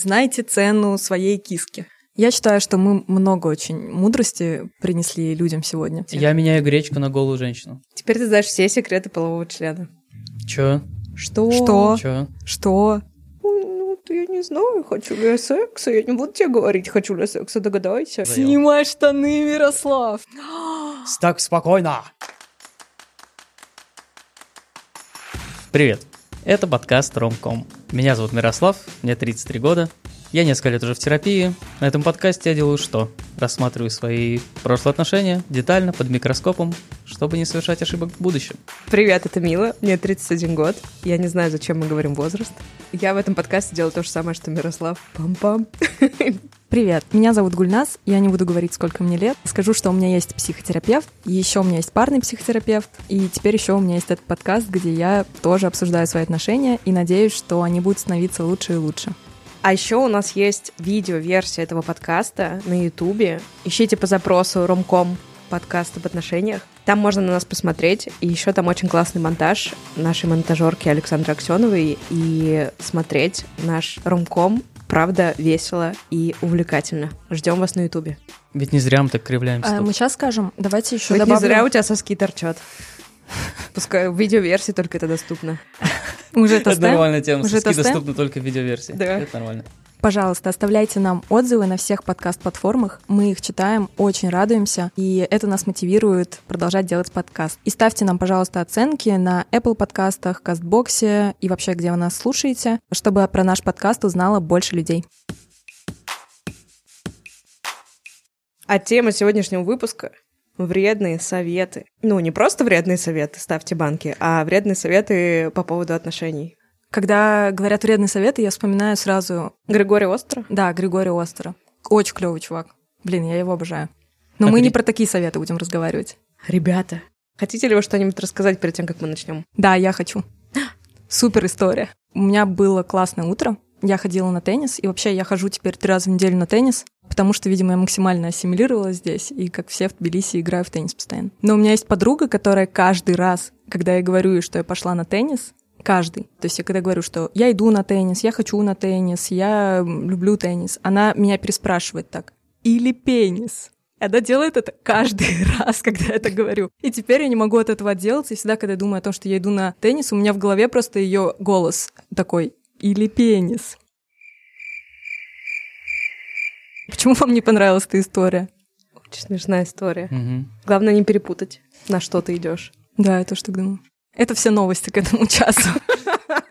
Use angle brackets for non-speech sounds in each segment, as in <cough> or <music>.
Знайте цену своей киски. Я считаю, что мы много очень мудрости принесли людям сегодня. Я меняю гречку на голую женщину. Теперь ты знаешь все секреты полового члена. Чё? Что? Что? Чё? Что? Ну, ты я не знаю, хочу ли я секса. Я не буду тебе говорить, хочу ли я секса, догадайся. Снимай штаны, Мирослав. Так, спокойно. Привет. Это подкаст Ромком. Меня зовут Мирослав, мне 33 года. Я несколько лет уже в терапии. На этом подкасте я делаю что? Рассматриваю свои прошлые отношения детально, под микроскопом, чтобы не совершать ошибок в будущем. Привет, это Мила, мне 31 год. Я не знаю, зачем мы говорим возраст. Я в этом подкасте делаю то же самое, что Мирослав. Пам-пам. <laughs> Привет, меня зовут Гульнас, я не буду говорить, сколько мне лет. Скажу, что у меня есть психотерапевт, еще у меня есть парный психотерапевт, и теперь еще у меня есть этот подкаст, где я тоже обсуждаю свои отношения и надеюсь, что они будут становиться лучше и лучше. А еще у нас есть видео-версия этого подкаста на Ютубе. Ищите по запросу ромком подкаст об отношениях. Там можно на нас посмотреть. И еще там очень классный монтаж нашей монтажерки Александры Аксеновой. И смотреть наш ромком правда весело и увлекательно. Ждем вас на Ютубе. Ведь не зря мы так кривляемся. А, тут. мы сейчас скажем, давайте еще Ведь не добавлю... зря у тебя соски торчат. Пускай в видеоверсии только это доступно. <laughs> Уже это нормальная тема. Уже Соски доступны только в видеоверсии. Да. Это нормально. Пожалуйста, оставляйте нам отзывы на всех подкаст-платформах. Мы их читаем, очень радуемся, и это нас мотивирует продолжать делать подкаст. И ставьте нам, пожалуйста, оценки на Apple подкастах, Кастбоксе и вообще, где вы нас слушаете, чтобы про наш подкаст узнало больше людей. А тема сегодняшнего выпуска — вредные советы. Ну, не просто вредные советы, ставьте банки, а вредные советы по поводу отношений. Когда говорят вредные советы, я вспоминаю сразу, Григорий Остро? да, Григория Остера. Очень клевый чувак. Блин, я его обожаю. Но А мы не про такие советы будем разговаривать. Ребята, хотите ли вы что-нибудь рассказать перед тем, как мы начнем? Да, я хочу. <gasps> Супер история. У меня было классное утро. Я ходила на теннис, и вообще я хожу теперь три раза в неделю на теннис, потому что, видимо, я максимально ассимилировалась здесь, и как все в Тбилиси играю в теннис постоянно. Но у меня есть подруга, которая каждый раз, когда я говорю что я пошла на теннис, каждый. То есть я когда говорю, что я иду на теннис, я хочу на теннис, я люблю теннис, она меня переспрашивает так. Или пенис. Она делает это каждый <laughs> раз, когда я это говорю. И теперь я не могу от этого отделаться. И всегда, когда я думаю о том, что я иду на теннис, у меня в голове просто ее голос такой «или пенис». Почему вам не понравилась эта история? Очень смешная история. Мгм. Главное не перепутать, на что ты идешь. Да, я тоже так думаю. Это все новости к этому часу.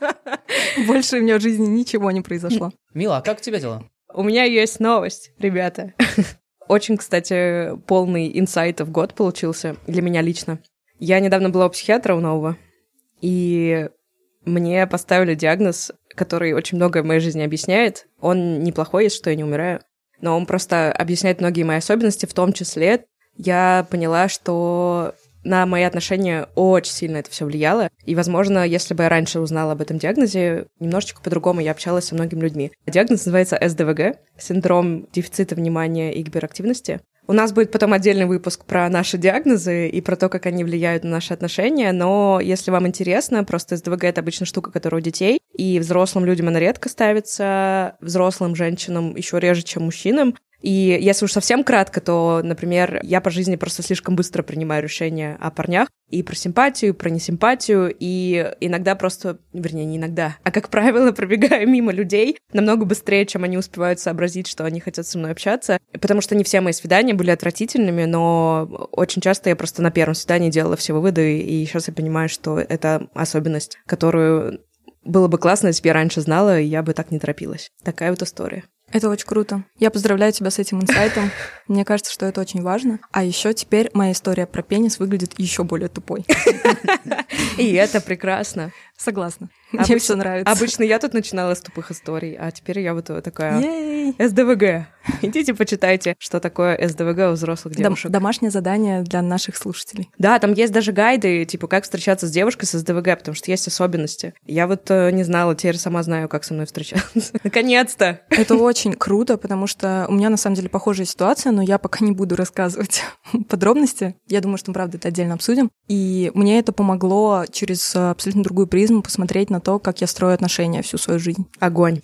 <laughs> Больше у меня в жизни ничего не произошло. Мила, а как у тебя дела? У меня есть новость, ребята. <laughs> Очень, кстати, полный инсайтов год получился для меня лично. Я недавно была у психиатра у нового, и мне поставили диагноз, который очень многое в моей жизни объясняет. Он неплохой, если что, я не умираю. Но он просто объясняет многие мои особенности, в том числе я поняла, что на мои отношения очень сильно это все влияло. И, возможно, если бы я раньше узнала об этом диагнозе, немножечко по-другому я общалась со многими людьми. Диагноз называется СДВГ, синдром дефицита внимания и гиперактивности. У нас будет потом отдельный выпуск про наши диагнозы и про то, как они влияют на наши отношения, но если вам интересно, просто СДВГ — это обычно штука, которая у детей, и взрослым людям она редко ставится, взрослым женщинам еще реже, чем мужчинам. И если уж совсем кратко, то, например, я по жизни просто слишком быстро принимаю решения о парнях и про симпатию, и про несимпатию, и иногда просто, вернее, не иногда, а, как правило, <laughs> пробегаю мимо людей намного быстрее, чем они успевают сообразить, что они хотят со мной общаться, потому что не все мои свидания были отвратительными, но очень часто я просто на первом свидании делала все выводы, и сейчас я понимаю, что это особенность, которую было бы классно, если бы я раньше знала, и я бы так не торопилась. Такая вот история. Это очень круто. Я поздравляю тебя с этим инсайтом. Мне кажется, что это очень важно. А еще теперь моя история про пенис выглядит еще более тупой. <laughs> И это прекрасно. Согласна. Мне Обычно- все нравится. Обычно я тут начинала с тупых историй, а теперь я вот такая... Ей! СДВГ. <laughs> Идите почитайте, что такое СДВГ у взрослых Дом- девушек. домашнее задание для наших слушателей. Да, там есть даже гайды, типа, как встречаться с девушкой с СДВГ, потому что есть особенности. Я вот э, не знала, теперь сама знаю, как со мной встречаться. <laughs> Наконец-то! Это очень круто, потому что у меня на самом деле похожая ситуация, но я пока не буду рассказывать <laughs> подробности. Я думаю, что мы, правда, это отдельно обсудим. И мне это помогло через э, абсолютно другую призму посмотреть на то, как я строю отношения всю свою жизнь. Огонь.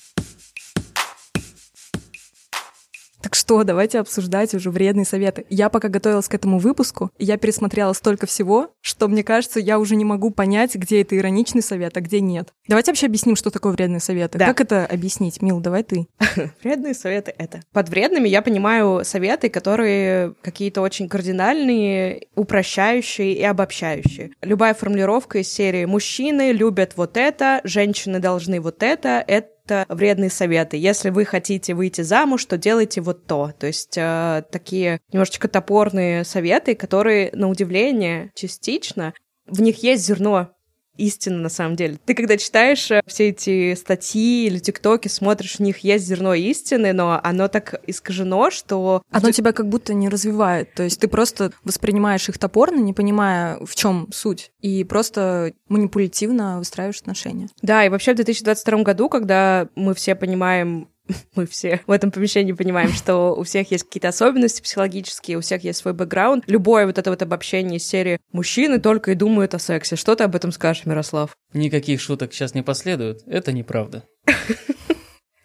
Так что, давайте обсуждать уже вредные советы. Я пока готовилась к этому выпуску, я пересмотрела столько всего, что, мне кажется, я уже не могу понять, где это ироничный совет, а где нет. Давайте вообще объясним, что такое вредные советы. Да. Как это объяснить? Мил, давай ты. <laughs> Вредные советы это. Под вредными я понимаю советы, которые какие-то очень кардинальные, упрощающие и обобщающие. Любая формулировка из серии «мужчины любят вот это», «женщины должны вот это», это это вредные советы. Если вы хотите выйти замуж, то делайте вот то. То есть э, такие немножечко топорные советы, которые, на удивление, частично, в них есть зерно истина на самом деле. Ты когда читаешь э, все эти статьи или тиктоки, смотришь, в них есть зерно истины, но оно так искажено, что... Оно тебя как будто не развивает. То есть ты просто воспринимаешь их топорно, не понимая, в чем суть, и просто манипулятивно выстраиваешь отношения. Да, и вообще в 2022 году, когда мы все понимаем <laughs> мы все в этом помещении понимаем, <laughs> что у всех есть какие-то особенности психологические, у всех есть свой бэкграунд. Любое вот это вот обобщение из серии «мужчины только и думают о сексе». Что ты об этом скажешь, Мирослав? Никаких шуток сейчас не последует. Это неправда. <laughs>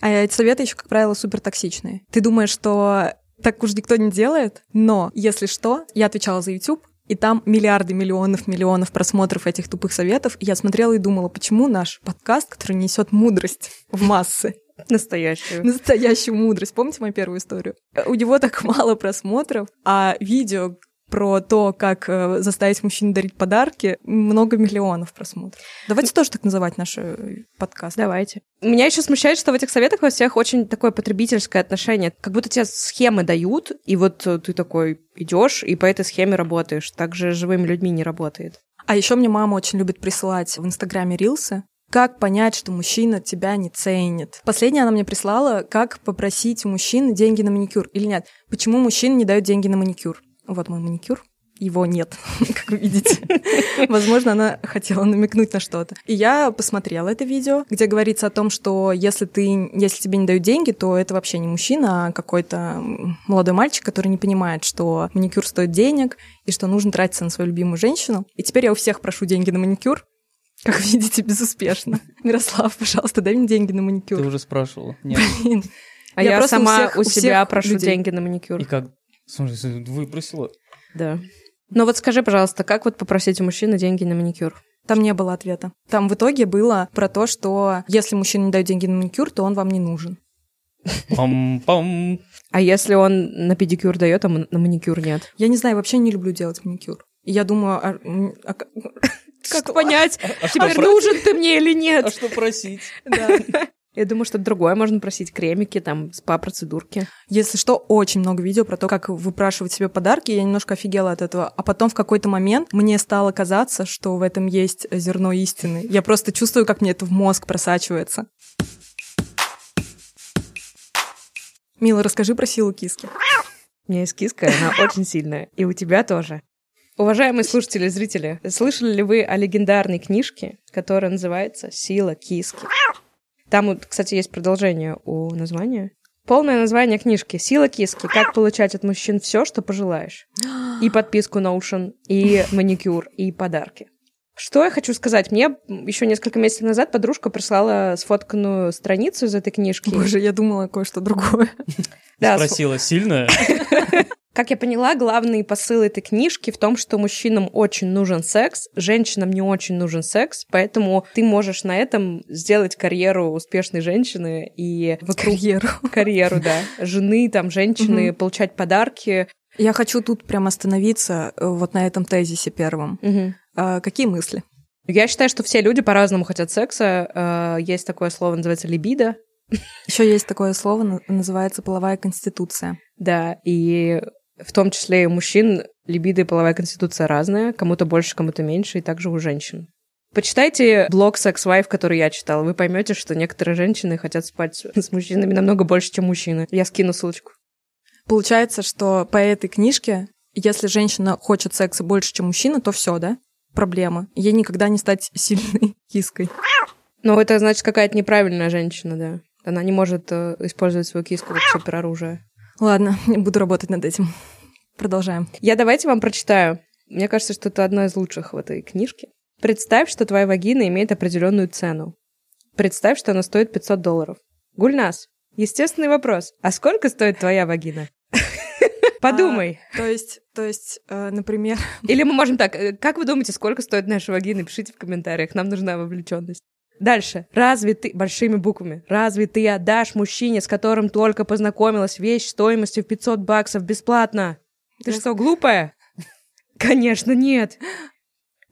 А эти советы еще, как правило, супер токсичные. Ты думаешь, что так уж никто не делает, но если что, я отвечала за YouTube, и там миллиарды миллионов миллионов просмотров этих тупых советов. И я смотрела и думала, почему наш подкаст, который несет мудрость в массы, Настоящую. настоящую мудрость. Помните мою первую историю? У него так <laughs> мало просмотров, а видео про то, как э, заставить мужчин дарить подарки, много миллионов просмотров. Давайте тоже так называть наш э, подкаст. Давайте. Меня еще смущает, что в этих советах во всех очень такое потребительское отношение. Как будто тебе схемы дают, и вот э, ты такой идешь и по этой схеме работаешь. Так же живыми людьми не работает. А еще мне мама очень любит присылать в Инстаграме рилсы. Как понять, что мужчина тебя не ценит? Последняя она мне прислала, как попросить у мужчины деньги на маникюр или нет. Почему мужчины не дают деньги на маникюр? Вот мой маникюр. Его нет, <laughs> как вы видите. <laughs> Возможно, она хотела намекнуть на что-то. И я посмотрела это видео, где говорится о том, что если ты, если тебе не дают деньги, то это вообще не мужчина, а какой-то молодой мальчик, который не понимает, что маникюр стоит денег и что нужно тратиться на свою любимую женщину. И теперь я у всех прошу деньги на маникюр. Как видите, безуспешно. <laughs> Мирослав, пожалуйста, дай мне деньги на Ты маникюр. уже спрашивала. Нет. Блин. А Я я, просто у сама всех- у, у себя всех прошу людей. деньги на маникюр. И как? Слушай, выбросила. Да. Ну вот скажи, пожалуйста, как вот попросить у мужчины деньги на маникюр? Там не было ответа. Там в итоге было про то, что если мужчина не дает деньги на маникюр, то он вам не нужен. Пам-пам. А если он на педикюр дает, а на маникюр нет? Я не знаю, вообще не люблю делать маникюр. Я думаю, а, а Как Что? понять, А теперь про- нужен ты мне или А нет? что просить? Да. Я думаю, что другое можно просить. Кремики, там, спа-процедурки. Если что, очень много видео про то, как выпрашивать себе подарки. Я немножко офигела от этого. А потом в какой-то момент мне стало казаться, что в этом есть зерно истины. Я просто чувствую, как мне это в мозг просачивается. Мила, расскажи про силу киски. У меня есть киска, она очень сильная. И у тебя тоже. Уважаемые слушатели и зрители, слышали ли вы о легендарной книжке, которая называется «Сила киски»? Там, вот, кстати, есть продолжение у названия. Полное название книжки «Сила киски. Как получать от мужчин все, что пожелаешь». И подписку Notion, и <laughs> маникюр, и подарки. Что я хочу сказать? Мне еще несколько месяцев назад подружка прислала сфотканную страницу из этой книжки. Боже, я думала кое-что другое. Да, Спросила, сильная? <laughs> Как я поняла, главный посыл этой книжки в том, что мужчинам очень нужен секс, женщинам не очень нужен секс, поэтому ты можешь на этом сделать карьеру успешной женщины и вокруг Карьеру. карьеру, да, жены, там, женщины, получать подарки. Я хочу тут прям остановиться э, вот на этом тезисе первом. Мгм. А, какие мысли? Я считаю, что все люди по-разному хотят секса. Э, Есть такое слово, называется либидо. Еще есть такое слово, на- называется половая конституция. Да, и в том числе и у мужчин либидо и половая конституция разная, кому-то больше, кому-то меньше, и также у женщин. Почитайте блог Sex Wife, который я читала. Вы поймете, что некоторые женщины хотят спать <laughs> с мужчинами намного больше, чем мужчины. Я скину ссылочку. Получается, что по этой книжке, если женщина хочет секса больше, чем мужчина, то все, да? Проблема. Ей никогда не стать <laughs> сильной киской. Но это значит какая-то неправильная женщина, да. Она не может э, использовать свою киску как супероружие. Ладно, <laughs> буду работать над этим. Продолжаем. Я давайте вам прочитаю. Мне кажется, что это одно из лучших в этой книжке. Представь, что твоя вагина имеет определенную цену. Представь, что она стоит 500 долларов. Гульнас, Естественный вопрос. А сколько стоит твоя вагина? <laughs> Подумай. А, то есть, то есть, э, например... Или мы можем так. э, Как вы думаете, сколько стоит наша вагина? Пишите в комментариях. Нам нужна вовлеченность. Дальше. Разве ты, большими буквами, разве ты отдашь мужчине, с которым только познакомилась, вещь стоимостью в 500 баксов бесплатно? Ты что, глупая? <laughs> Конечно, нет.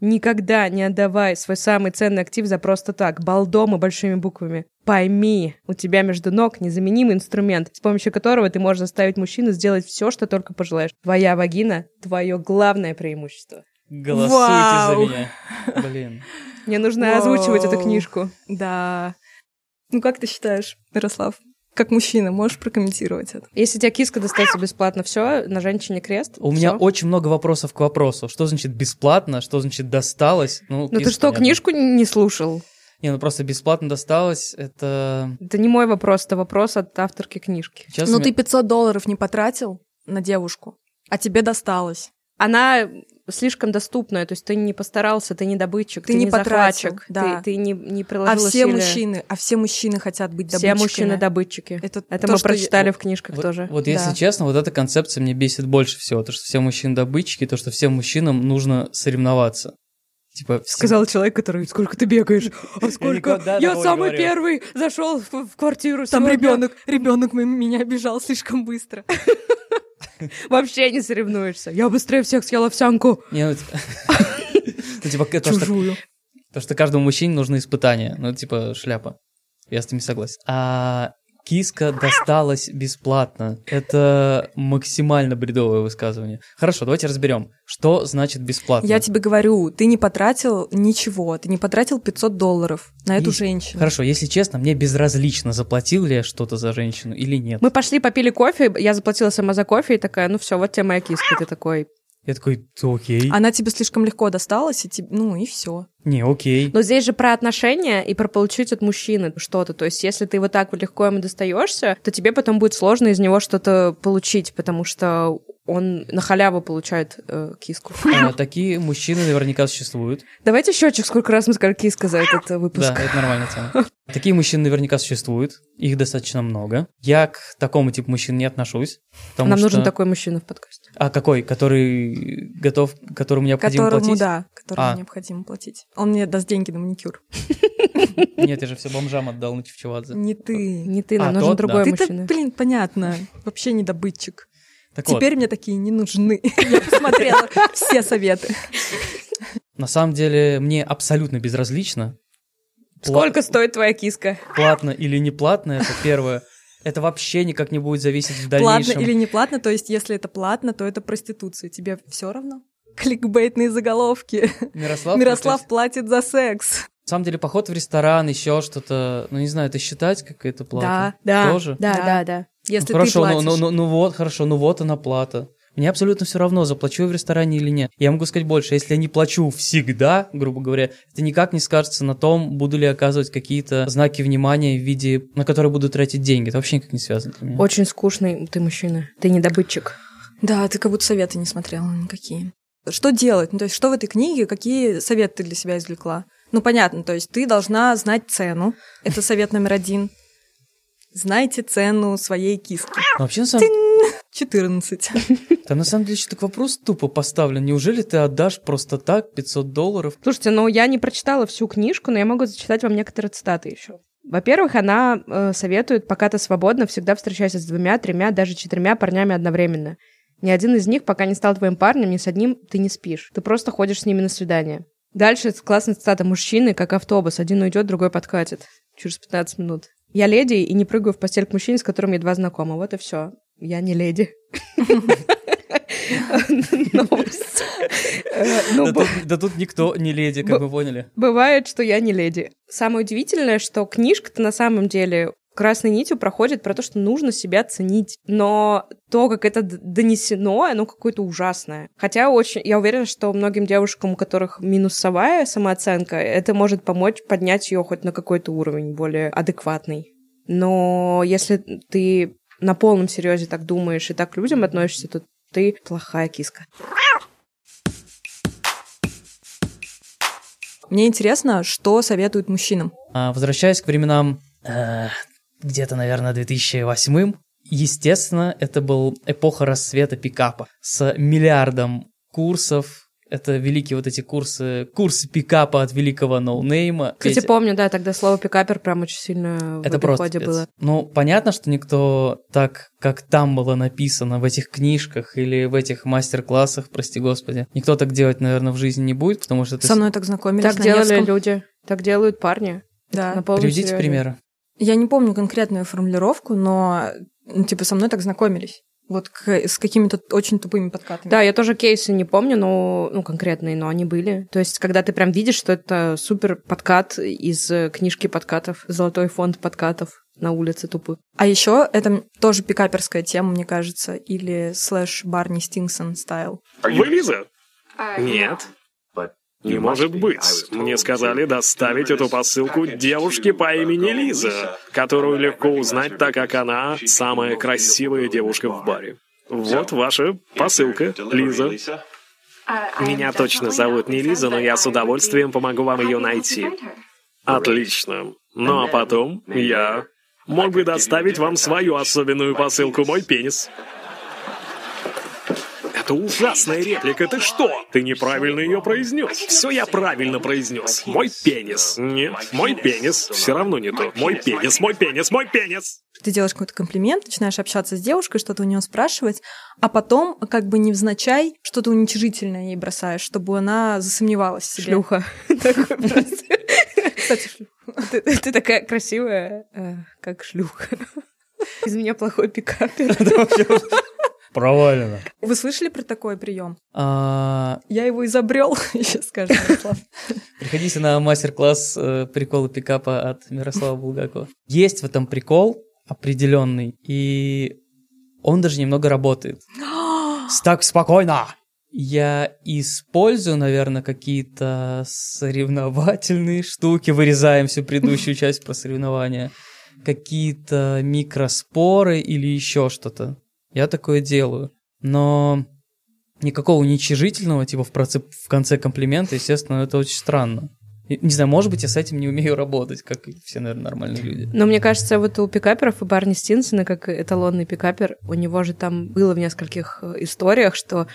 Никогда не отдавай свой самый ценный актив за просто так, балдом и большими буквами. Пойми, у тебя между ног незаменимый инструмент, с помощью которого ты можешь заставить мужчину сделать все, что только пожелаешь. Твоя вагина — твое главное преимущество. Голосуйте Вау. за меня. Блин. Мне нужно озвучивать эту Вау. книжку. Да. Ну, как ты считаешь, Ярослав? Как мужчина, можешь прокомментировать это? Если тебе киска достается бесплатно, все, на женщине крест. У меня всё. очень много вопросов к вопросу. Что значит бесплатно? Что значит досталось? Ну, Ну ты что, понятно. книжку не слушал? Не, ну просто бесплатно досталось. Это... Это не мой вопрос, это вопрос от авторки книжки. Сейчас Ну, мне- ты 500 долларов не потратил на девушку, а тебе досталось. Она слишком доступная, то есть ты не постарался, ты не добытчик, Ты ты, не не потратил, захватчик, да. ты, ты не, не А приложил все усилия. мужчины, а все мужчины хотят быть Все добытчиками. мужчины добытчики. Это, Это то, мы что я- прочитали в книжках Вот, тоже. вот если Да. честно, вот эта концепция мне бесит больше всего. То, что все мужчины добытчики, то, что всем мужчинам нужно соревноваться. Типа, все- Сказал человек, который сколько ты бегаешь, <laughs> а сколько я не самый говорил. первый зашел в, в квартиру. Там сегодня». ребенок, ребенок меня бежал слишком быстро. <laughs> вообще не соревнуешься. Я быстрее всех съел овсянку. Не, ну, <laughs> ну, типа, то, что, Чужую. то, что каждому мужчине нужны испытания. Ну, типа, шляпа. Я с этим согласен. А киска досталась бесплатно. Это максимально бредовое высказывание. Хорошо, давайте разберем, что значит бесплатно. Я тебе говорю, ты не потратил ничего, ты не потратил 500 долларов на эту И- женщину. Хорошо, если честно, мне безразлично, заплатил ли я что-то за женщину или нет. Мы пошли, попили кофе, я заплатила сама за кофе и такая, ну все, вот тебе моя киска. Ты такой, Я такой, «Да окей. Она тебе слишком легко досталась, и тебе, ну и все. Не, окей. Но здесь же про отношения и про получить от мужчины что-то. То есть, если ты вот так вот легко ему достаешься, то тебе потом будет сложно из него что-то получить, потому что он на халяву получает э, киску. <laughs> А, такие мужчины наверняка существуют. Давайте счетчик, сколько раз мы сказали киска за этот э, выпуск. Да, это нормальная тема. Такие мужчины наверняка существуют. Их достаточно много. Я к такому типу мужчин не отношусь. Нам нужен что- такой мужчина в подкасте. А какой? Который готов, которому необходимо Которому, платить? да, которому А. необходимо платить. Он мне даст деньги на маникюр. <laughs> Нет, я же все бомжам отдал на Чевчевадзе. Не ты. Не ты, нам А, нужен другой Ты-то, мужчина. блин, понятно. Вообще не добытчик. Так вот, Теперь мне такие не нужны. <laughs> Я посмотрела все советы. на самом деле мне абсолютно безразлично. Сколько стоит твоя киска? Платно или не платно, это первое. Это вообще никак не будет зависеть в Платно дальнейшем. или не платно, то есть если это платно, то это проституция. Тебе все равно? Кликбейтные заголовки. Мирослав, Мирослав платит за секс. На самом деле, поход в ресторан, еще что-то, ну не знаю, это считать какая-то плата? Да, Тоже? да, Да. да, да. Если ну, хорошо, ты ну, ну, ну, ну вот, хорошо, ну вот она плата. Мне абсолютно все равно, заплачу я в ресторане или нет. Я могу сказать больше, если я не плачу всегда, грубо говоря, это никак не скажется на том, буду ли оказывать какие-то знаки внимания в виде, на которые буду тратить деньги. Это вообще никак не связано для меня. Очень скучный ты мужчина. Ты не добытчик. Да, ты как будто советы не смотрела никакие. Что делать? Ну, то есть, что в этой книге, какие советы ты для себя извлекла? Ну, понятно, то есть ты должна знать цену. Это совет номер один. Знайте цену своей киски. Но вообще, на самом, 14. да, на самом деле, что так вопрос тупо поставлен. Неужели ты отдашь просто так 500 долларов? Слушайте, ну я не прочитала всю книжку, но я могу зачитать вам некоторые цитаты еще. Во-первых, она э, советует, пока ты свободна, всегда встречайся с двумя, тремя, даже четырьмя парнями одновременно. Ни один из них, пока не стал твоим парнем, ни с одним ты не спишь. Ты просто ходишь с ними на свидание. Дальше классная цитата. Мужчины, как автобус. Один уйдет, другой подкатит. Через 15 минут. Я леди и не прыгаю в постель к мужчине, с которым едва знакома. Вот и все. Я не леди. Новость. Ну, <laughs> тут, да тут никто не леди, как вы поняли. Бывает, что я не леди. Самое удивительное, что книжка-то на самом деле красной нитью проходит про то, что нужно себя ценить. Но то, как это донесено, оно какое-то ужасное. Хотя очень, я уверена, что многим девушкам, у которых минусовая самооценка, это может помочь поднять ее хоть на какой-то уровень более адекватный. Но если ты на полном серьезе так думаешь и так к людям относишься, то ты плохая киска. Мне интересно, что советуют мужчинам. А, возвращаясь к временам э, где-то, наверное, 2008 Естественно, это был эпоха расцвета пикапа с миллиардом курсов, это великие вот эти курсы, курсы пикапа от великого ноунейма. Кстати, Эти- помню, да, тогда слово пикапер прям очень сильно в Это просто обиходе пипец. было. Ну, понятно, что никто так, как там было написано в этих книжках или в этих мастер-классах, прости господи, никто так делать, наверное, в жизни не будет, потому что это... Со мной так знакомились Так на делали Невском. люди, так делают парни. Да. На Приведите примеры. Я не помню конкретную формулировку, но ну, типа со мной так знакомились. Вот к- с какими-то очень тупыми подкатами. Да, я тоже кейсы не помню, но, ну, конкретные, но они были. То есть, когда ты прям видишь, что это супер подкат из э, книжки подкатов, золотой фонд подкатов на улице тупых. А еще это тоже пикаперская тема, мне кажется, или слэш Барни Стингсон стайл. Вы Лиза? Нет. Не может быть. Мне сказали доставить эту посылку девушке по имени Лиза, которую легко узнать, так как она самая красивая девушка в баре. Вот ваша посылка, Лиза. Меня точно зовут не Лиза, но я с удовольствием помогу вам ее найти. Отлично. Ну а потом я мог бы доставить вам свою особенную посылку, мой пенис. Это ужасная реплика, ты что? Ты неправильно ее произнес. Все я правильно произнес. Мой пенис. Нет, мой пенис. Все равно не то. Мой пенис, мой пенис, мой пенис. Ты делаешь какой-то комплимент, начинаешь общаться с девушкой, что-то у нее спрашивать, а потом, как бы невзначай, что-то уничижительное ей бросаешь, чтобы она засомневалась в себе. Шлюха. <laughs> Такой просто. Кстати, шлюха. Ты ты такая красивая, э, как шлюха. Из меня плохой пикапер. <laughs> Провалено. Вы слышали про такой прием? А, Я его изобрел, <laughs> сейчас скажу. Приходите на мастер-класс э, приколы пикапа от Мирослава Булгакова. Есть в этом прикол определенный, и он даже немного работает. <gasps> Так, спокойно! Я использую, наверное, какие-то соревновательные штуки, вырезаем всю предыдущую <laughs> часть про соревнования, какие-то микроспоры или еще что-то. Я такое делаю. Но никакого уничижительного, типа в, проце- в конце комплимента, естественно, это очень странно. Не знаю, может быть, я с этим не умею работать, как и все, наверное, нормальные люди. Но мне кажется, вот у пикаперов и Барни Стинсона, как эталонный пикапер, у него же там было в нескольких э, историях, что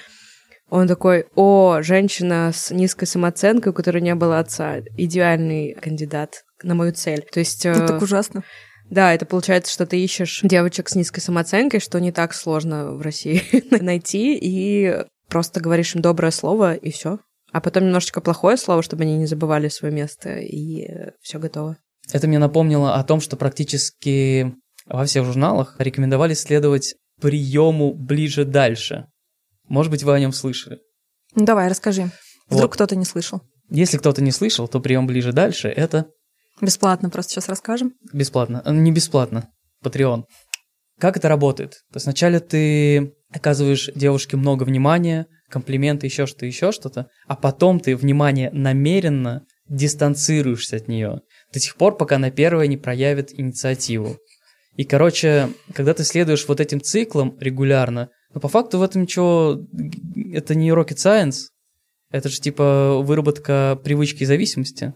он такой, о, женщина с низкой самооценкой, у которой не было отца, идеальный кандидат на мою цель. То есть... Это так ужасно. Да, это получается, что ты ищешь девочек с низкой самооценкой, что не так сложно в России <laughs> найти, и просто говоришь им доброе слово, и все. А потом немножечко плохое слово, чтобы они не забывали свое место, и все готово. Это мне напомнило о том, что практически во всех журналах рекомендовали следовать приему ближе-дальше. Может быть, вы о нем слышали. Ну давай, расскажи. Вдруг Вот. кто-то не слышал. Если кто-то не слышал, то прием ближе-дальше — это Бесплатно просто сейчас расскажем. Бесплатно. Э, Не бесплатно. Patreon. Как это работает? То есть вначале ты оказываешь девушке много внимания, комплименты, еще что-то, еще что-то, а потом ты внимание намеренно дистанцируешься от нее до тех пор, пока она первая не проявит инициативу. И, короче, когда ты следуешь вот этим циклам регулярно, ну, по факту в этом ничего... Это не rocket science. Это же, типа, выработка привычки и зависимости.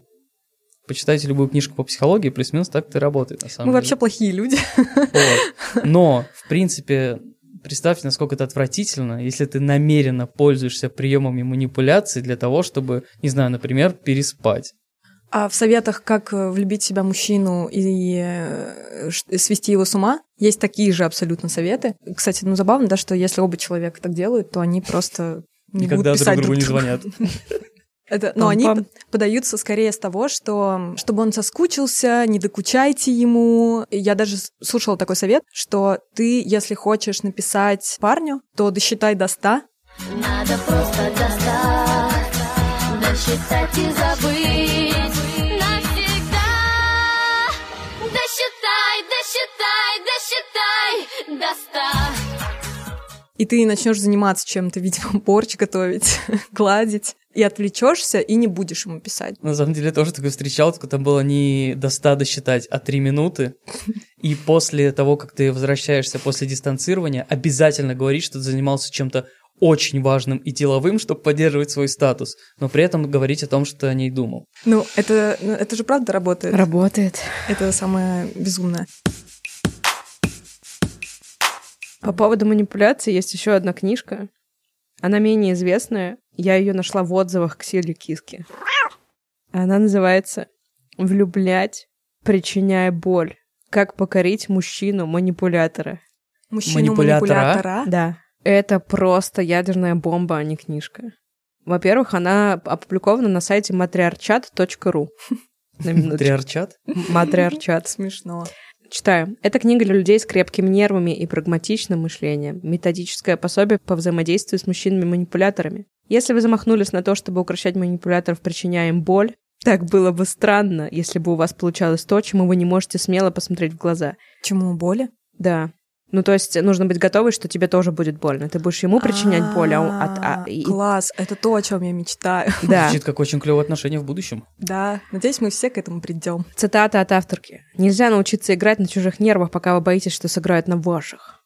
Почитайте любую книжку по психологии, плюс-минус так это и работает, на самом Мы деле. вообще плохие люди. Вот. <laughs> Но, в принципе, представьте, насколько это отвратительно, если ты намеренно пользуешься приемами манипуляции для того, чтобы, не знаю, например, переспать. А в советах, как э, влюбить в себя мужчину и э, свести его с ума, есть такие же абсолютно советы. Кстати, ну забавно, да, что если оба человека так делают, то они просто не Никогда будут друг писать другу не звонят. <laughs> Это, но они Пам-пам. п- подаются скорее с того, что чтобы он соскучился, не докучайте ему. Я даже слушала такой совет, что ты, если хочешь написать парню, то досчитай до 100, Надо просто достать, досчитать и забыть навсегда. Досчитай, досчитай, досчитай до ста. И ты начнешь заниматься чем-то, видимо, <laughs> борщ готовить, <laughs> гладить, и отвлечешься, и не будешь ему писать. На самом деле, тоже такой встречал, только там было не до 100 досчитать, а 3 минуты. И после того, как ты возвращаешься после дистанцирования, обязательно говорить, что ты занимался чем-то очень важным и деловым, чтобы поддерживать свой статус, но при этом говорить о том, что о ней думал. Ну, это, ну, это же правда работает. Работает. Это самое безумное. По поводу манипуляции есть еще одна книжка. Она менее известная. Я ее нашла в отзывах к Силе Киски. Она называется «Влюблять, причиняя боль. Как покорить мужчину-манипулятора». Мужчину-манипулятора. Да. Это просто ядерная бомба, а не книжка. Во-первых, она опубликована на сайте matriarchat.ru. Матриарчат? Матриарчат. Смешно. Читаю. Это книга для людей с крепкими нервами и прагматичным мышлением. Методическое пособие по взаимодействию с мужчинами-манипуляторами. Если вы замахнулись на то, чтобы укращать манипуляторов, причиняя им боль, так было бы странно, если бы у вас получалось то, чему вы не можете смело посмотреть в глаза. Чему боли? Да. Ну, то есть нужно быть готовой, что тебе тоже будет больно. Ты будешь ему причинять боль, а, он- а- а- и- Класс, это то, о чем я мечтаю. <laughs> Да. Звучит как очень клевое отношение в будущем. Да, надеюсь, мы все к этому придем. Цитата от авторки. «Нельзя научиться играть на чужих нервах, пока вы боитесь, что сыграют на ваших».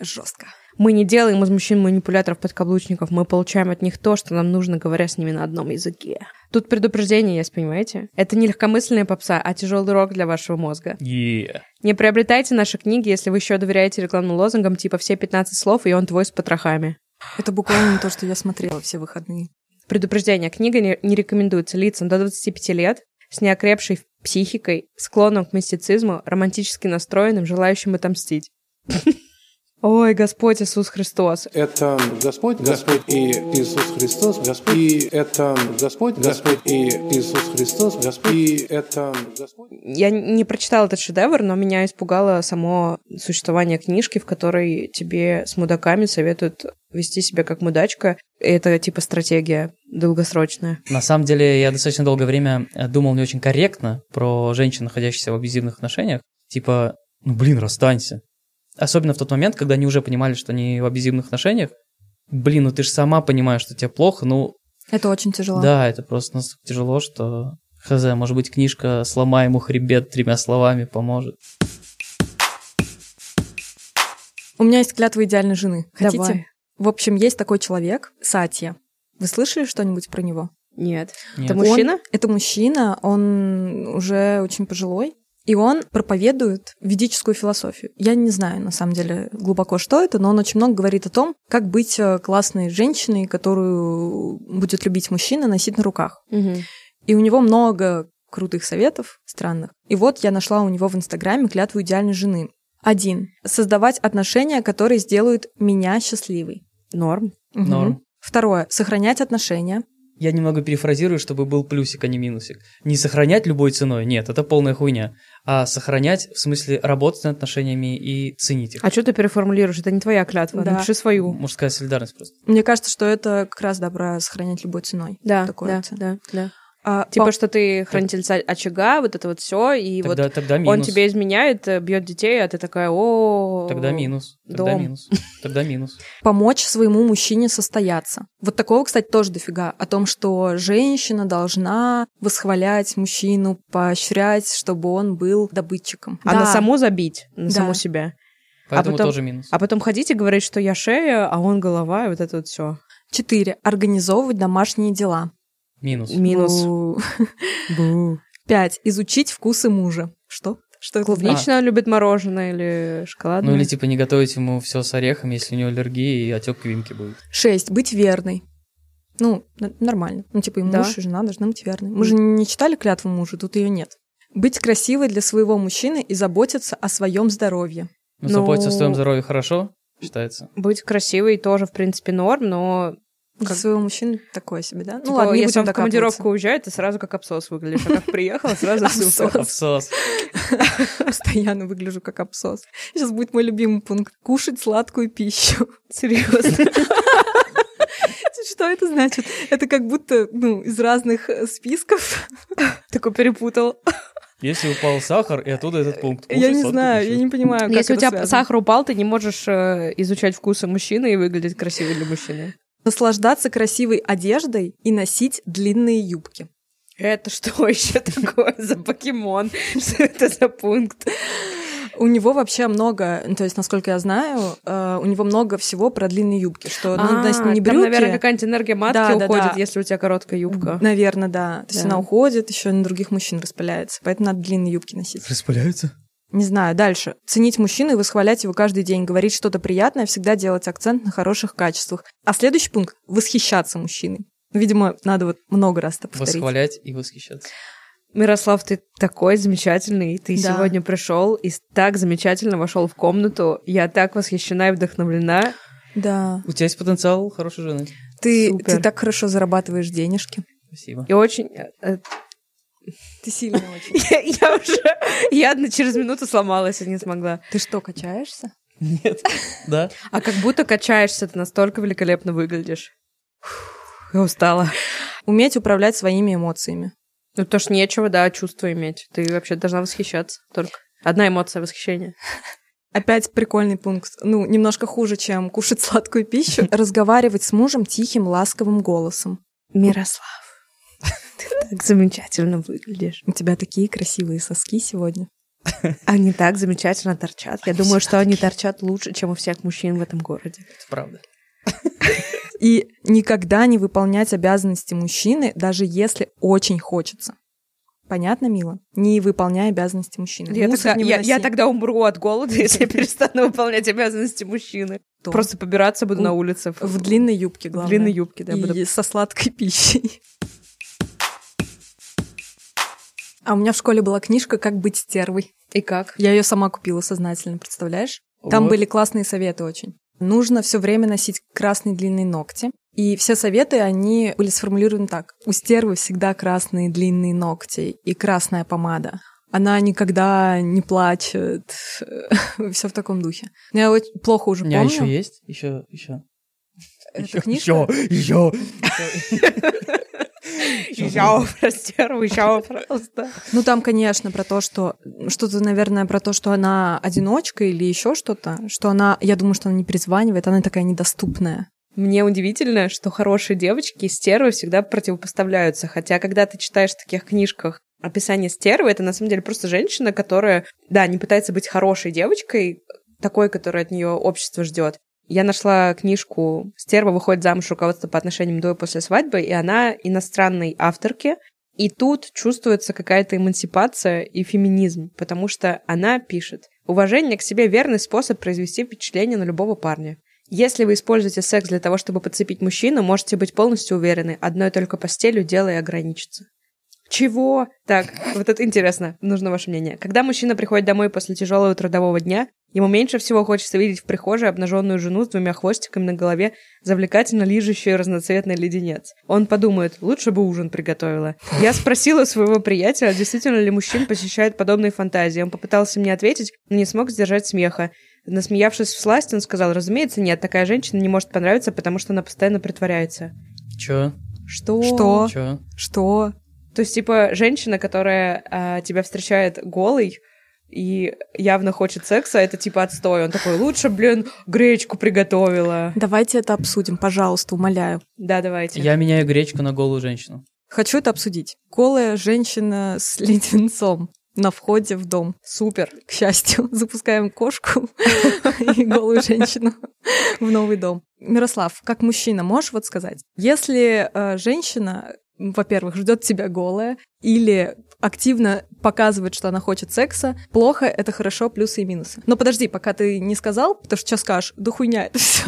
Жестко. Мы не делаем из мужчин манипуляторов подкаблучников, мы получаем от них то, что нам нужно, говоря с ними на одном языке. Тут предупреждение есть, понимаете? Это не легкомысленная попса, а тяжелый рок для вашего мозга. Е. Не приобретайте наши книги, если вы еще доверяете рекламным лозунгам типа «все 15 слов, и он твой с потрохами». Это буквально то, что я смотрела все выходные. Предупреждение. Книга не, не рекомендуется лицам до 25 лет с неокрепшей психикой, склонным к мистицизму, романтически настроенным, желающим отомстить. Ой, Господь Иисус Христос. Это Господь, Господь и Иисус Христос, Господь, и это Господь, Господь и Иисус Христос, Господь, и это Господь. Я не прочитала этот шедевр, но меня испугало само существование книжки, в которой тебе с мудаками советуют вести себя как мудачка. Это типа стратегия долгосрочная. На самом деле, я достаточно долгое время э, думал не очень корректно про женщин, находящихся в абьюзивных отношениях. Типа, ну блин, расстанься. Особенно в тот момент, когда они уже понимали, что они в абьюзивных отношениях. Блин, ну ты же сама понимаешь, что тебе плохо, ну Это очень тяжело. да, это просто настолько тяжело, что хз, может быть, книжка «Сломай ему хребет тремя словами» поможет. У меня есть клятва идеальной жены. Хотите? Давай. В общем, есть такой человек, Сатья. Вы слышали что-нибудь про него? Нет. Нет. Это мужчина? Он- это мужчина, он уже очень пожилой. И он проповедует ведическую философию. Я не знаю, на самом деле, глубоко, что это, но он очень много говорит о том, как быть э, классной женщиной, которую будет любить мужчина, носить на руках. Мгм. И у него много крутых советов странных. И вот я нашла у него в Инстаграме клятву идеальной жены. Один. Создавать отношения, которые сделают меня счастливой. Норм. Мгм. Норм. Второе. Сохранять отношения. Я немного перефразирую, чтобы был плюсик, а не минусик. Не сохранять любой ценой, нет, это полная хуйня. А сохранять, в смысле, работать над отношениями и ценить их. А что ты переформулируешь? Это не твоя клятва. Да. Напиши свою. Мужская солидарность просто. Мне кажется, что это как раз добро сохранять любой ценой. Да, Такое да, да, да. А, Типа, по- что ты хранительница очага, вот это вот все, и Тогда, вот тогда он минус. тебе изменяет, э, бьет детей, а ты такая, о Тогда минус. Тогда дом. минус. Тогда минус. <laughs> помочь своему мужчине состояться. Вот такого, кстати, тоже дофига. О том, что женщина должна восхвалять мужчину, поощрять, чтобы он был добытчиком. А Да. на саму забить, на Да. саму себя. Поэтому потом- тоже минус. А потом ходить и говорить, что я шея, а он голова, и вот это вот все. Четыре. Организовывать домашние дела. Минус. Минус. Бу. <laughs> Бу. Пять. Изучить вкусы мужа. Что? Что это значит? Клубнично любит мороженое или шоколадное? Ну или типа не готовить ему все с орехами, если у него аллергия и отек квинки будет. Шесть. Быть верной. Ну, нормально. Ну, типа, и Да. муж, и жена должны быть верны. Мы же не читали клятву мужа, тут ее нет. Быть красивой для своего мужчины и заботиться о своем здоровье. Ну, Ну- заботиться о своем здоровье хорошо, считается. Быть красивой тоже, в принципе, норм, но Как- своего мужчины такое себе, да? Ну типа, ладно, не если будем он в командировку уезжает, ты сразу как абсос выглядишь. А как приехал, сразу супер. Абсос. <laughs> Постоянно выгляжу как абсос. Сейчас будет мой любимый пункт. Кушать сладкую пищу. <laughs> Серьезно. <laughs> Что это значит? Это как будто, ну, из разных э, списков. Такой перепутал. Если упал сахар, и оттуда этот пункт. Я не знаю, пищу. я не понимаю, как Если у тебя связано. сахар упал, ты не можешь э, изучать вкусы мужчины и выглядеть красивой для мужчины. Наслаждаться красивой одеждой и носить длинные юбки. Это что <laughs> еще такое за покемон? Что это за пункт? У него вообще много, ну, то есть, насколько я знаю, э, у него много всего про длинные юбки, что надо А, не там, брюки. наверное, какая-нибудь энергия матки Да, да, уходит, да. если у тебя короткая юбка. Наверное, да. То есть Да. она уходит, еще на других мужчин распыляется. Поэтому надо длинные юбки носить. Распыляются? Не знаю, дальше. Ценить мужчину и восхвалять его каждый день, говорить что-то приятное, всегда делать акцент на хороших качествах. А следующий пункт — восхищаться мужчиной. Видимо, надо вот много раз это повторить. Восхвалять и восхищаться. Мирослав, ты такой замечательный. Ты Да. сегодня пришел и так замечательно вошел в комнату. Я так восхищена и вдохновлена. Да. У тебя есть потенциал хорошей жены. Ты, Супер. ты так хорошо зарабатываешь денежки. Спасибо. И очень... Ты сильно очень. <laughs> Я, я уже... Я одна через минуту сломалась и не смогла. Ты что, качаешься? Нет. <laughs> Да? А как будто качаешься, ты настолько великолепно выглядишь. Я устала. Уметь управлять своими эмоциями. Ну, то ж нечего, да, чувство иметь. Ты вообще должна восхищаться только. Одна эмоция восхищения. <laughs> Опять прикольный пункт. Ну, немножко хуже, чем кушать сладкую пищу. Разговаривать с мужем тихим, ласковым голосом. Мирослав, ты так замечательно выглядишь. У тебя такие красивые соски сегодня. Они так замечательно торчат. Я думаю, что они торчат лучше, чем у всех мужчин в этом городе. Это правда. И никогда не выполнять обязанности мужчины, даже если очень хочется. Понятно, Мила? Не выполняй обязанности мужчины. Я Мусор тогда, я- я тогда умру от голода, если я перестану выполнять обязанности мужчины. То. Просто побираться буду У- на улице. В длинной юбке, в главное. длинной юбке, да. и буду- со сладкой пищей. А у меня в школе была книжка «Как быть стервой». И как? Я ее сама купила сознательно, представляешь? Там Вот. были классные советы очень. Нужно все время носить красные длинные ногти. И все советы, они были сформулированы так. У стервы всегда красные длинные ногти и красная помада. Она никогда не плачет. <laughs> Все в таком духе. Я очень плохо уже У меня помню. еще есть? Еще, еще. Эта книжка? Еще, Еще <laughs> про стерву, еще просто. Ну, там, конечно, про то, что... Что-то, наверное, про то, что она одиночка или еще что-то. Что она... Я думаю, что она не призванивает, она такая недоступная. Мне удивительно, что хорошие девочки и стервы всегда противопоставляются. Хотя, когда ты читаешь в таких книжках описание стервы, это на самом деле просто женщина, которая, да, не пытается быть хорошей девочкой, такой, которой от нее общество ждет. Я нашла книжку «Стерва выходит замуж руководство по отношениям до и после свадьбы», и она иностранной авторки, и тут чувствуется какая-то эмансипация и феминизм, потому что она пишет «Уважение к себе – верный способ произвести впечатление на любого парня. Если вы используете секс для того, чтобы подцепить мужчину, можете быть полностью уверены, одной только постелью дело и ограничится». Чего? Так, вот это интересно, нужно ваше мнение. Когда мужчина приходит домой после тяжелого трудового дня, ему меньше всего хочется видеть в прихожей обнаженную жену с двумя хвостиками на голове, завлекательно лижущую разноцветный леденец. Он подумает, лучше бы ужин приготовила. Я спросила своего приятеля, действительно ли мужчин посещают подобные фантазии. Он попытался мне ответить, но не смог сдержать смеха. Насмеявшись в сласть, он сказал, разумеется, нет, такая женщина не может понравиться, потому что она постоянно притворяется. Че? Что? Что? Че? Что? То есть, типа, женщина, которая а, тебя встречает голой и явно хочет секса, это типа отстой. Он такой, лучше, блин, гречку приготовила. Давайте это обсудим, пожалуйста, умоляю. Да, давайте. Я меняю гречку на голую женщину. Хочу это обсудить. Голая женщина с <laughs> леденцом на входе в дом. Супер. К счастью, <laughs> запускаем кошку <laughs> и голую женщину в новый дом. Мирослав, как мужчина, можешь вот сказать, если э, женщина, во-первых, ждет тебя голая или активно показывает, что она хочет секса, плохо, это хорошо, плюсы и минусы. Но подожди, пока ты не сказал, потому что сейчас скажешь, да хуйня это все.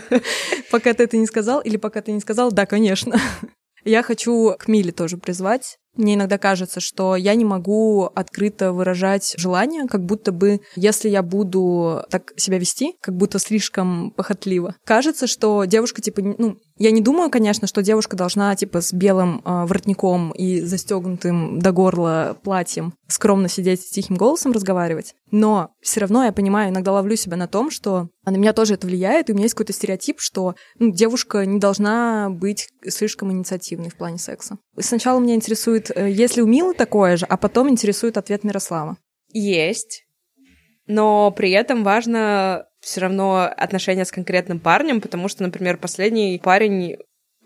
<laughs> Пока ты это не сказал, или пока ты не сказал, да, конечно. <laughs> Я хочу к Миле тоже призвать. Мне иногда кажется, что я не могу открыто выражать желание, как будто бы, если я буду так себя вести, как будто слишком похотливо. Кажется, что девушка, типа, ну, я не думаю, конечно, что девушка должна, типа, с белым э, воротником и застегнутым до горла платьем скромно сидеть с тихим голосом разговаривать. Но все равно я понимаю, иногда ловлю себя на том, что на меня тоже это влияет, и у меня есть какой-то стереотип, что ну, девушка не должна быть слишком инициативной в плане секса. Сначала меня интересует, э, есть ли у Милы такое же, а потом интересует ответ Мирослава. Есть. Но при этом важно все равно отношения с конкретным парнем, потому что, например, последний парень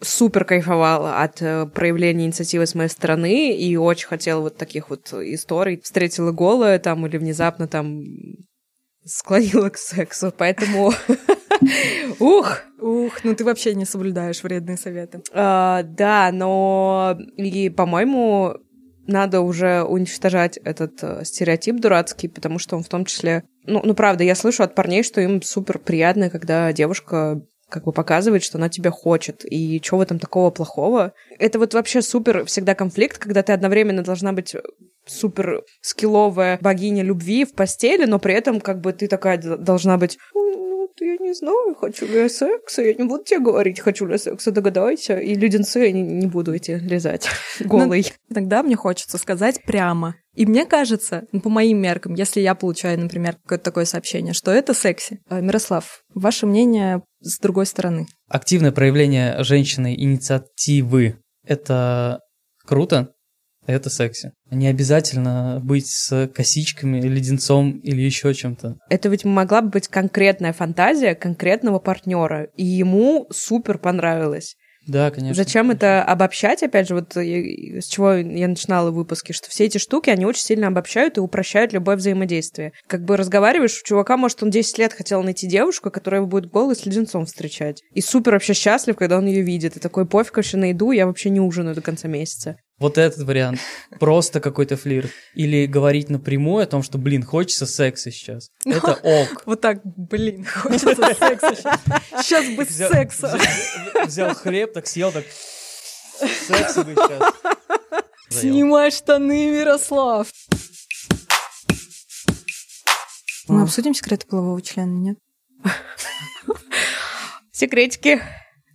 супер кайфовал от э, проявления инициативы с моей стороны и очень хотел вот таких вот историй. Встретила голая там или внезапно там склонила к сексу, поэтому... <laughs> Ух! Ух, ну ты вообще не соблюдаешь вредные советы. А, Да, но и, по-моему, надо уже уничтожать этот э, стереотип дурацкий, потому что он в том числе... Ну, ну, правда, я слышу от парней, что им супер приятно, когда девушка как бы показывает, что она тебя хочет, и что в этом такого плохого. Это вот вообще супер всегда конфликт, когда ты одновременно должна быть супер скилловая богиня любви в постели, но при этом как бы ты такая должна быть «Ну, я не знаю, хочу ли я секса, я не буду тебе говорить, хочу ли я секса, догадайся. И леденцы я не, не буду эти лизать <laughs> голый. Иногда мне хочется сказать прямо. И мне кажется, ну, по моим меркам, если я получаю, например, какое-то такое сообщение, что это секси. Э, Мирослав, ваше мнение с другой стороны. Активное проявление женщины инициативы – это круто, это секси. Не обязательно быть с косичками, леденцом или еще чем-то. Это ведь могла бы быть конкретная фантазия конкретного партнера, и ему супер понравилось. Да, конечно. Зачем это обобщать, опять же, вот я- с чего я начинала выпуски, что все эти штуки, они очень сильно обобщают и упрощают любое взаимодействие. Как бы разговариваешь, у чувака, может, он 10 лет хотел найти девушку, которая его будет голой с леденцом встречать. И супер вообще счастлив, когда он ее видит. И такой пофиг вообще на еду, я вообще не ужинаю до конца месяца. Вот этот вариант. <laughs> Просто какой-то флирт. Или говорить напрямую о том, что, блин, хочется секса сейчас. <laughs> Это ок. Вот так, блин, хочется секса сейчас. Сейчас бы Взял- секса. взял- Взял хлеб, так съел, так... <laughs> Секса бы сейчас. Снимай штаны, Мирослав. Мы обсудим секреты полового члена, нет? Секретики.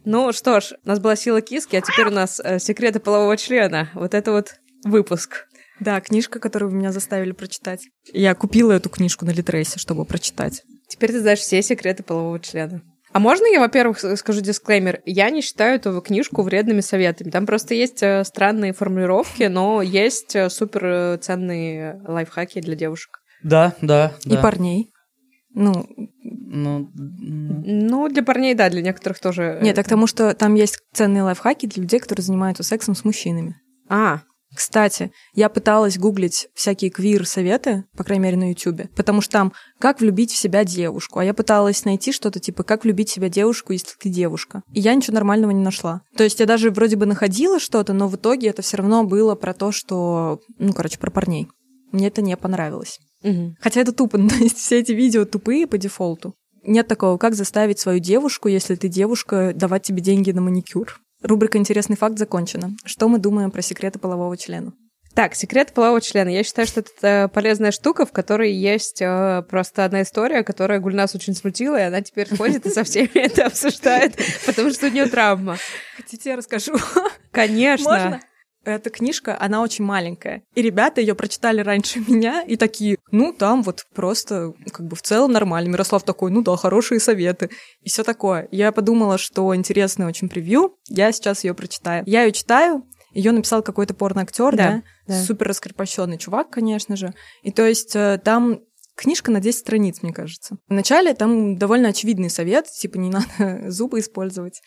Ну что ж, у нас была сила киски, а теперь у нас э, секреты полового члена. Вот это вот выпуск. Да, книжка, которую вы меня заставили прочитать. Я купила эту книжку на Литресе, чтобы прочитать. Теперь ты знаешь все секреты полового члена. А можно я, во-первых, скажу дисклеймер? Я не считаю эту книжку вредными советами. Там просто есть э, странные формулировки, но есть э, супер э, ценные лайфхаки для девушек. Да, да, И да. парней. Ну, Ну, Ну, для парней, да, для некоторых тоже. нет, э, так к тому, что там есть ценные лайфхаки для людей, которые занимаются сексом с мужчинами. А, Кстати, я пыталась гуглить всякие квир-советы, по крайней мере, на Ютубе, потому что там «Как влюбить в себя девушку?», а я пыталась найти что-то типа «Как влюбить в себя девушку, если ты девушка?». И я ничего нормального не нашла. То есть я даже вроде бы находила что-то, но в итоге это все равно было про то, что... Ну, короче, про парней. Мне это не понравилось. Мгм. Хотя это тупо, <laughs> то есть все эти видео тупые по дефолту. Нет такого, как заставить свою девушку, если ты девушка, давать тебе деньги на маникюр. Рубрика «Интересный факт» закончена. Что мы думаем про секреты полового члена? Так, секрет полового члена. Я считаю, что это э, полезная штука, в которой есть э, просто одна история, которая Гульнас очень смутила, и она теперь ходит и со всеми <laughs> это обсуждает, потому что у нее травма. Хотите, я расскажу? Конечно. Можно? Эта книжка, она очень маленькая. И ребята ее прочитали раньше <laughs> меня и такие, ну, там вот просто как бы в целом нормально. Мирослав такой, ну да, хорошие советы. И все такое. Я подумала, что интересный очень превью. Я сейчас ее прочитаю. Я ее читаю, ее написал какой-то порноактер, Да, да, да. супер раскрепощенный чувак, конечно же. И то есть э, там книжка на 10 страниц, мне кажется. Вначале там довольно очевидный совет, типа не <laughs> надо зубы использовать,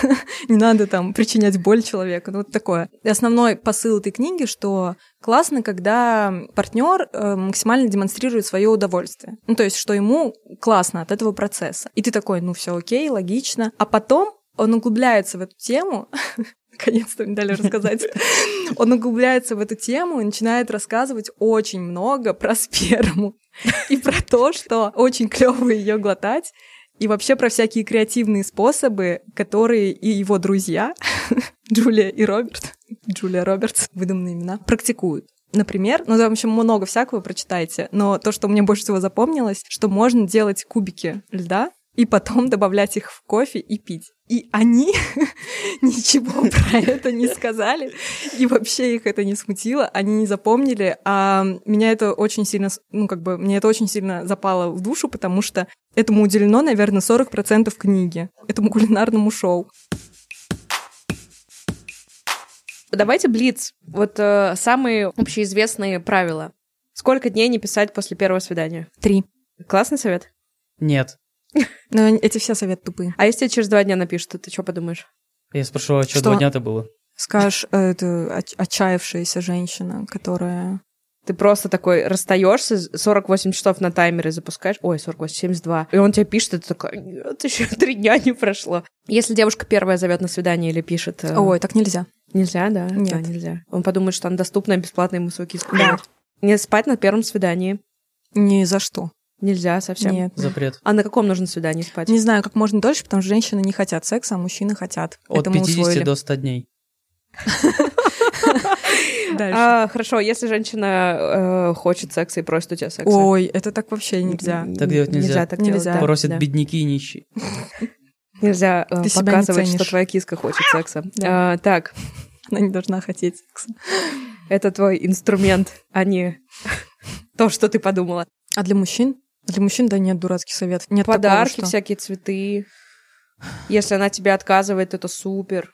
<laughs> не надо там причинять боль человеку, ну вот такое. И основной посыл этой книги, что классно, когда партнер э, максимально демонстрирует свое удовольствие. Ну, то есть, что ему классно от этого процесса. И ты такой, ну все окей, логично. А потом он углубляется в эту тему, <laughs> наконец-то мне дали рассказать, он углубляется в эту тему и начинает рассказывать очень много про сперму и про то, что очень клево ее глотать, и вообще про всякие креативные способы, которые и его друзья, <laughs> Джулия и Роберт, Джулия Робертс, выдуманные имена, практикуют. Например, ну, там еще много всякого прочитайте, но то, что мне больше всего запомнилось, что можно делать кубики льда и потом добавлять их в кофе и пить. И они <laughs> ничего про это не сказали, и вообще их это не смутило, они не запомнили, а меня это очень сильно, ну, как бы, мне это очень сильно запало в душу, потому что этому уделено, наверное, 40% книги, этому кулинарному шоу. Давайте блиц. Вот э, самые общеизвестные правила. Сколько дней не писать после первого свидания? Три. Классный совет. нет. <laughs> Но эти все советы тупые. А если тебе через два дня напишут, ты что подумаешь? Я спрошу, а что, Что? два дня-то было? Скажешь, э, это отчаявшаяся женщина, которая... Ты просто такой расстаешься, 48 часов на таймере запускаешь, ой, 48, 72, и он тебе пишет, и ты такой, нет, еще <laughs> три дня не прошло. Если девушка первая зовет на свидание или пишет... э, Ой, так нельзя. Нельзя, да? Нет. Да, нельзя. Он подумает, что она доступна, бесплатно ему соки скидывать. Не спать на первом свидании. Ни за что. Нельзя совсем. Нет. Запрет. А на каком нужно свидании спать? Не знаю, как можно дольше, потому что женщины не хотят секса, а мужчины хотят. От Это мы 50 усвоили. до 100 дней. <laughs> Дальше. А, хорошо, если женщина э, хочет секса и просит у тебя секса. Ой, это так вообще нельзя. Так делать нельзя. так Нельзя. делать, Просят да. бедняки и нищие. Нельзя э, Ты себя не показывать, что твоя киска хочет секса. <laughs> Да. А, так, Она не должна хотеть секса. это твой инструмент, а не <laughs> то, что ты подумала. А для мужчин? Для мужчин, да, нет дурацких советов. Нет Подарки, такого, что- всякие цветы. Если она тебе отказывает, это супер.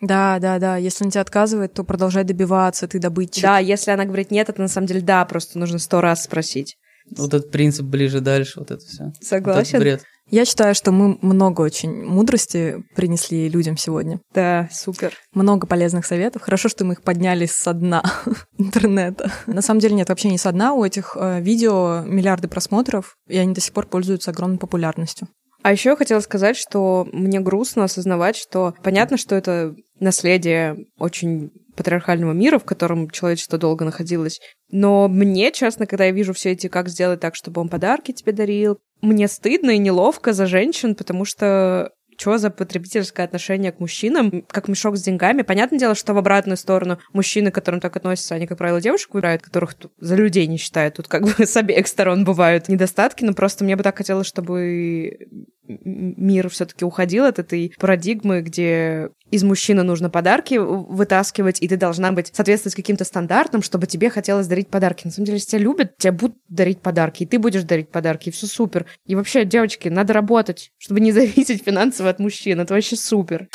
Да, да, да. Если он тебе отказывает, то продолжай добиваться, ты добытчик. Да, если она говорит нет, это на самом деле да, просто нужно сто раз спросить. Вот этот принцип ближе дальше, вот это все. Согласен? бред. Я считаю, что мы много очень мудрости принесли людям сегодня. Да, супер. Много полезных советов. Хорошо, что мы их подняли со дна <laughs> интернета. На самом деле нет, вообще не со дна. У этих э, видео миллиарды просмотров, и они до сих пор пользуются огромной популярностью. А еще я хотела сказать, что мне грустно осознавать, что понятно, что это наследие очень патриархального мира, в котором человечество долго находилось. Но мне, честно, когда я вижу все эти, как сделать так, чтобы он подарки тебе дарил, мне стыдно и неловко за женщин, потому что что за потребительское отношение к мужчинам, как мешок с деньгами. Понятное дело, что в обратную сторону мужчины, к которым так относятся, они, как правило, девушек выбирают, которых за людей не считают. Тут как бы <laughs> с обеих сторон бывают недостатки, но просто мне бы так хотелось, чтобы мир все таки уходил от этой парадигмы, где из мужчины нужно подарки вытаскивать, и ты должна быть соответствовать каким-то стандартам, чтобы тебе хотелось дарить подарки. На самом деле, если тебя любят, тебе будут дарить подарки, и ты будешь дарить подарки, и все супер. И вообще, девочки, надо работать, чтобы не <laughs> зависеть финансово от мужчин. Это вообще супер.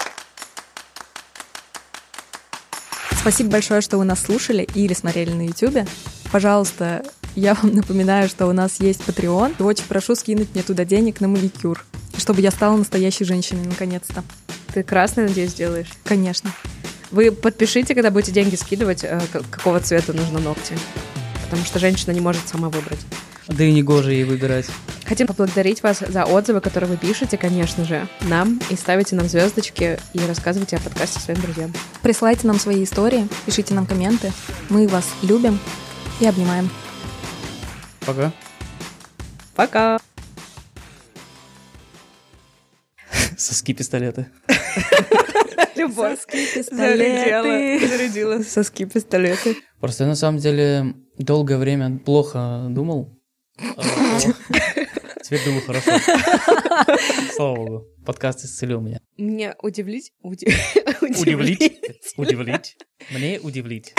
Спасибо большое, что вы нас слушали или смотрели на YouTube. Пожалуйста, я вам напоминаю, что у нас есть Patreon. И очень прошу скинуть мне туда денег на маникюр, чтобы я стала настоящей женщиной наконец-то. Ты красный, надеюсь, делаешь? Конечно. Вы подпишите, когда будете деньги скидывать, э, какого цвета нужно ногти. Потому что женщина не может сама выбрать. Да и не гоже ей выбирать. Хотим поблагодарить вас за отзывы, которые вы пишете, конечно же, нам, и ставите нам звездочки, и рассказывайте о подкасте своим друзьям. Присылайте нам свои истории, пишите нам комменты. Мы вас любим и обнимаем. Пока. Пока! Соски пистолеты. Любовь. пистолеты. Зарядила соски пистолеты. Просто я на самом деле долгое время плохо думал. А, Теперь думаю хорошо. Слава богу. Подкаст исцелил меня. Мне удивлить? уди- Удивлить? Удивлить? Мне удивлить.